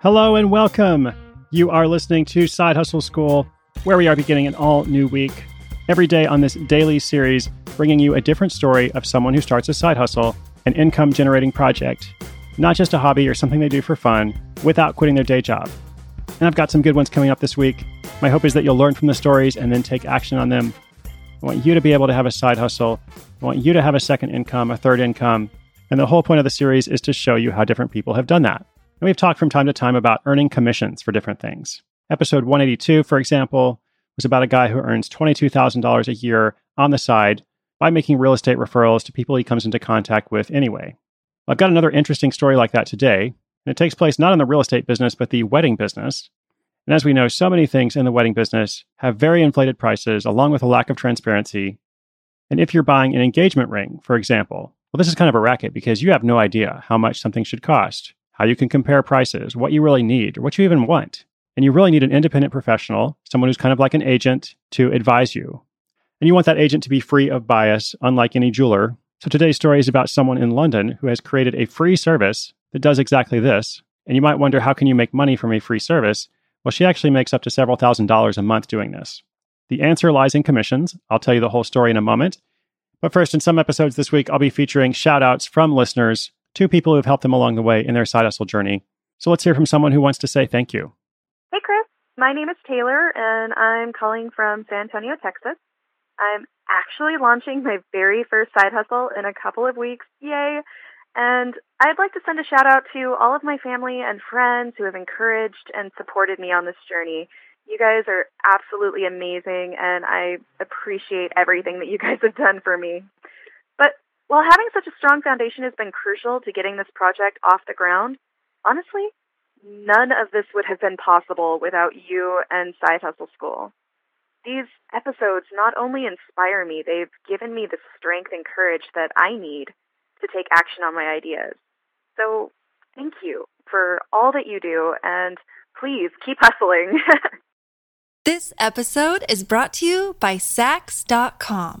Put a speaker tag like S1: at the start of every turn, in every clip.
S1: Hello and welcome. You are listening to Side Hustle School, where we are beginning an all new week. Every day on this daily series, bringing you a different story of someone who starts a side hustle, an income generating project, not just a hobby or something they do for fun, without quitting their day job. And I've got some good ones coming up this week. My hope is that you'll learn from the stories and then take action on them. I want you to be able to have a side hustle. I want you to have a second income, a third income. And the whole point of the series is to show you how different people have done that. And we've talked from time to time about earning commissions for different things. Episode 182, for example, was about a guy who earns $22,000 a year on the side by making real estate referrals to people he comes into contact with anyway. I've got another interesting story like that today, and it takes place not in the real estate business, but the wedding business. And as we know, so many things in the wedding business have very inflated prices along with a lack of transparency. And if you're buying an engagement ring, for example, well, this is kind of a racket because you have no idea how much something should cost how you can compare prices, what you really need, or what you even want. And you really need an independent professional, someone who's kind of like an agent, to advise you. And you want that agent to be free of bias, unlike any jeweler. So today's story is about someone in London who has created a free service that does exactly this. And you might wonder, how can you make money from a free service? Well, she actually makes up to several thousand dollars a month doing this. The answer lies in commissions. I'll tell you the whole story in a moment. But first, in some episodes this week, I'll be featuring shout outs from listeners two people who have helped them along the way in their side hustle journey. So let's hear from someone who wants to say thank you.
S2: Hey, Chris. My name is Taylor, and I'm calling from San Antonio, Texas. I'm actually launching my very first side hustle in a couple of weeks. Yay! And I'd like to send a shout out to all of my family and friends who have encouraged and supported me on this journey. You guys are absolutely amazing, and I appreciate everything that you guys have done for me. While having such a strong foundation has been crucial to getting this project off the ground, honestly, none of this would have been possible without you and Side Hustle School. These episodes not only inspire me, they've given me the strength and courage that I need to take action on my ideas. So, thank you for all that you do, and please keep hustling.
S3: This episode is brought to you by Saks.com.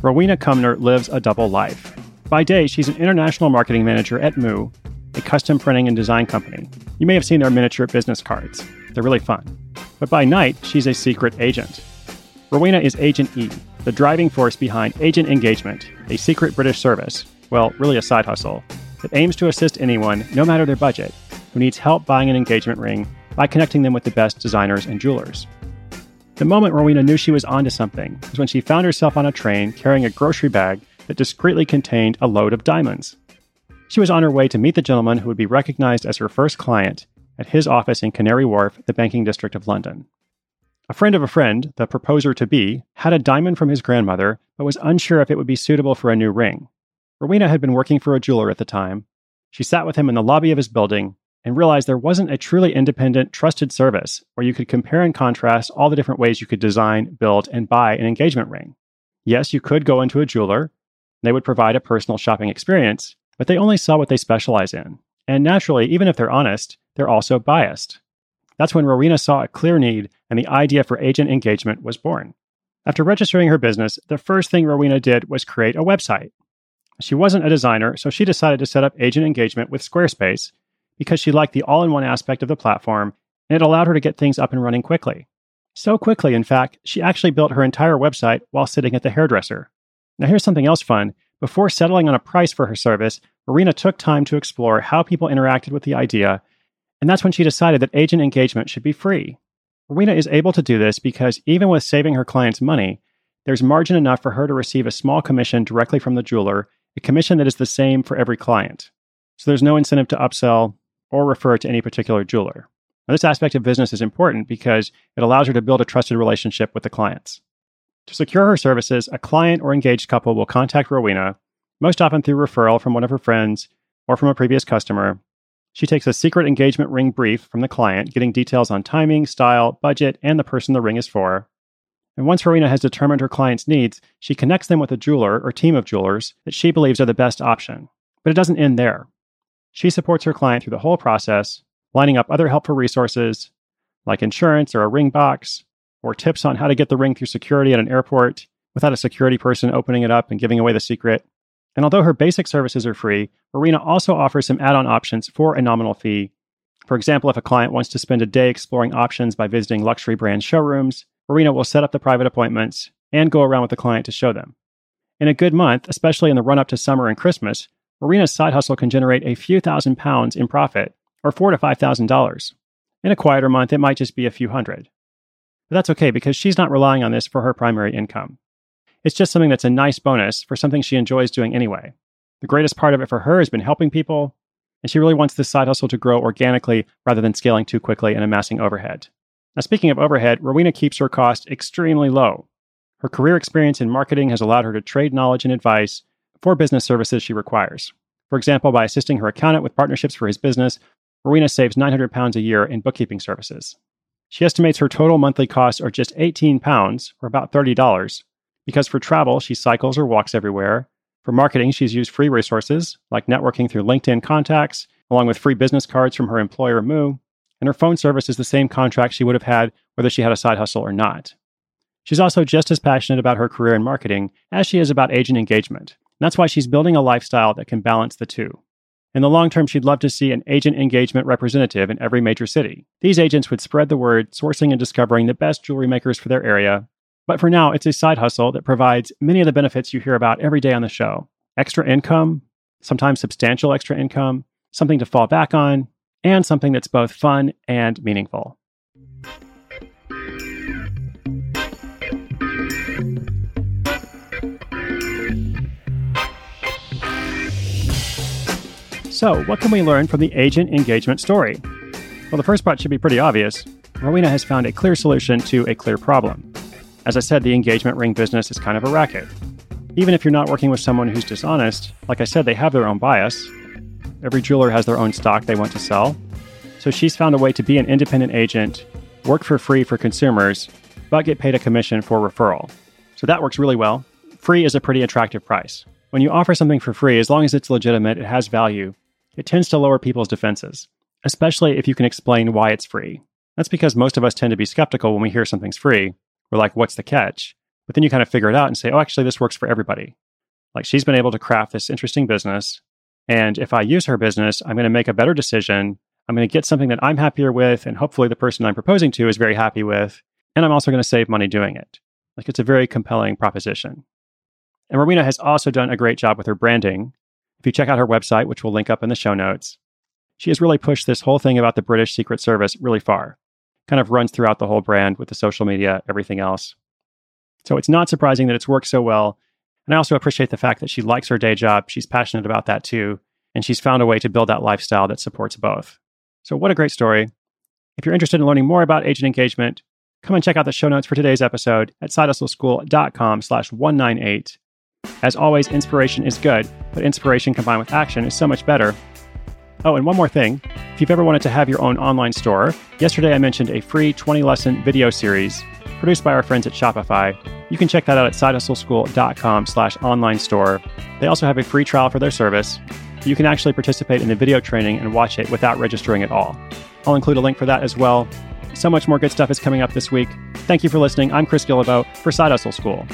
S1: Rowena Cumner lives a double life. By day, she's an international marketing manager at Moo, a custom printing and design company. You may have seen their miniature business cards. They're really fun. But by night, she's a secret agent. Rowena is Agent E, the driving force behind Agent Engagement, a secret British service, well, really a side hustle, that aims to assist anyone, no matter their budget, who needs help buying an engagement ring by connecting them with the best designers and jewelers. The moment Rowena knew she was onto something was when she found herself on a train carrying a grocery bag that discreetly contained a load of diamonds. She was on her way to meet the gentleman who would be recognized as her first client at his office in Canary Wharf, the banking district of London. A friend of a friend, the proposer to be, had a diamond from his grandmother, but was unsure if it would be suitable for a new ring. Rowena had been working for a jeweler at the time. She sat with him in the lobby of his building and realized there wasn't a truly independent, trusted service where you could compare and contrast all the different ways you could design, build, and buy an engagement ring. Yes, you could go into a jeweler, They would provide a personal shopping experience, but they only sell what they specialize in. And naturally, even if they're honest, they're also biased. That's when Rowena saw a clear need and the idea for agent engagement was born. After registering her business, the first thing Rowena did was create a website. She wasn't a designer, so she decided to set up agent engagement with Squarespace because she liked the all in one aspect of the platform and it allowed her to get things up and running quickly. So quickly, in fact, she actually built her entire website while sitting at the hairdresser. Now, here's something else fun. Before settling on a price for her service, Rowena took time to explore how people interacted with the idea, and that's when she decided that agent engagement should be free. Rowena is able to do this because even with saving her clients money, there's margin enough for her to receive a small commission directly from the jeweler, a commission that is the same for every client. So there's no incentive to upsell or refer to any particular jeweler. Now, this aspect of business is important because it allows her to build a trusted relationship with the clients. To secure her services, a client or engaged couple will contact Rowena, most often through referral from one of her friends or from a previous customer. She takes a secret engagement ring brief from the client, getting details on timing, style, budget, and the person the ring is for. And once Rowena has determined her client's needs, she connects them with a jeweler or team of jewelers that she believes are the best option. But it doesn't end there. She supports her client through the whole process, lining up other helpful resources like insurance or a ring box, or tips on how to get the ring through security at an airport without a security person opening it up and giving away the secret. And although her basic services are free, Rowena also offers some add on options for a nominal fee. For example, if a client wants to spend a day exploring options by visiting luxury brand showrooms, Rowena will set up the private appointments and go around with the client to show them. In a good month, especially in the run up to summer and Christmas, Rowena's side hustle can generate a few thousand pounds in profit, or four to five thousand dollars. In a quieter month, it might just be a few hundred. But that's okay because she's not relying on this for her primary income. It's just something that's a nice bonus for something she enjoys doing anyway. The greatest part of it for her has been helping people, and she really wants this side hustle to grow organically rather than scaling too quickly and amassing overhead. Now, speaking of overhead, Rowena keeps her costs extremely low. Her career experience in marketing has allowed her to trade knowledge and advice for business services she requires. For example, by assisting her accountant with partnerships for his business, Rowena saves 900 pounds a year in bookkeeping services. She estimates her total monthly costs are just 18 pounds, or about $30, because for travel, she cycles or walks everywhere. For marketing, she's used free resources, like networking through LinkedIn contacts, along with free business cards from her employer, Moo. And her phone service is the same contract she would have had whether she had a side hustle or not. She's also just as passionate about her career in marketing as she is about agent engagement. And that's why she's building a lifestyle that can balance the two. In the long term, she'd love to see an agent engagement representative in every major city. These agents would spread the word, sourcing and discovering the best jewelry makers for their area. But for now, it's a side hustle that provides many of the benefits you hear about every day on the show extra income, sometimes substantial extra income, something to fall back on, and something that's both fun and meaningful. So, what can we learn from the agent engagement story? Well, the first part should be pretty obvious. Rowena has found a clear solution to a clear problem. As I said, the engagement ring business is kind of a racket. Even if you're not working with someone who's dishonest, like I said, they have their own bias. Every jeweler has their own stock they want to sell. So she's found a way to be an independent agent, work for free for consumers, but get paid a commission for referral. So that works really well. Free is a pretty attractive price. When you offer something for free, as long as it's legitimate, it has value, it tends to lower people's defenses, especially if you can explain why it's free. That's because most of us tend to be skeptical when we hear something's free. We're like, what's the catch? But then you kind of figure it out and say, oh, actually, this works for everybody. Like she's been able to craft this interesting business. And if I use her business, I'm going to make a better decision. I'm going to get something that I'm happier with. And hopefully the person I'm proposing to is very happy with. And I'm also going to save money doing it. Like it's a very compelling proposition. And Rowena has also done a great job with her branding. If you check out her website, which we'll link up in the show notes, she has really pushed this whole thing about the British Secret Service really far. Kind of runs throughout the whole brand with the social media, everything else. So it's not surprising that it's worked so well. And I also appreciate the fact that she likes her day job. She's passionate about that too. And she's found a way to build that lifestyle that supports both. So, what a great story. If you're interested in learning more about agent engagement, come and check out the show notes for today's episode at sidehustleschool.com slash 198. As always, inspiration is good, but inspiration combined with action is so much better. Oh, and one more thing. If you've ever wanted to have your own online store, yesterday I mentioned a free 20 lesson video series produced by our friends at Shopify. You can check that out at sidehustleschool.com slash online store. They also have a free trial for their service. You can actually participate in the video training and watch it without registering at all. I'll include a link for that as well. So much more good stuff is coming up this week. Thank you for listening. I'm Chris Guillebeau for Side Hustle School.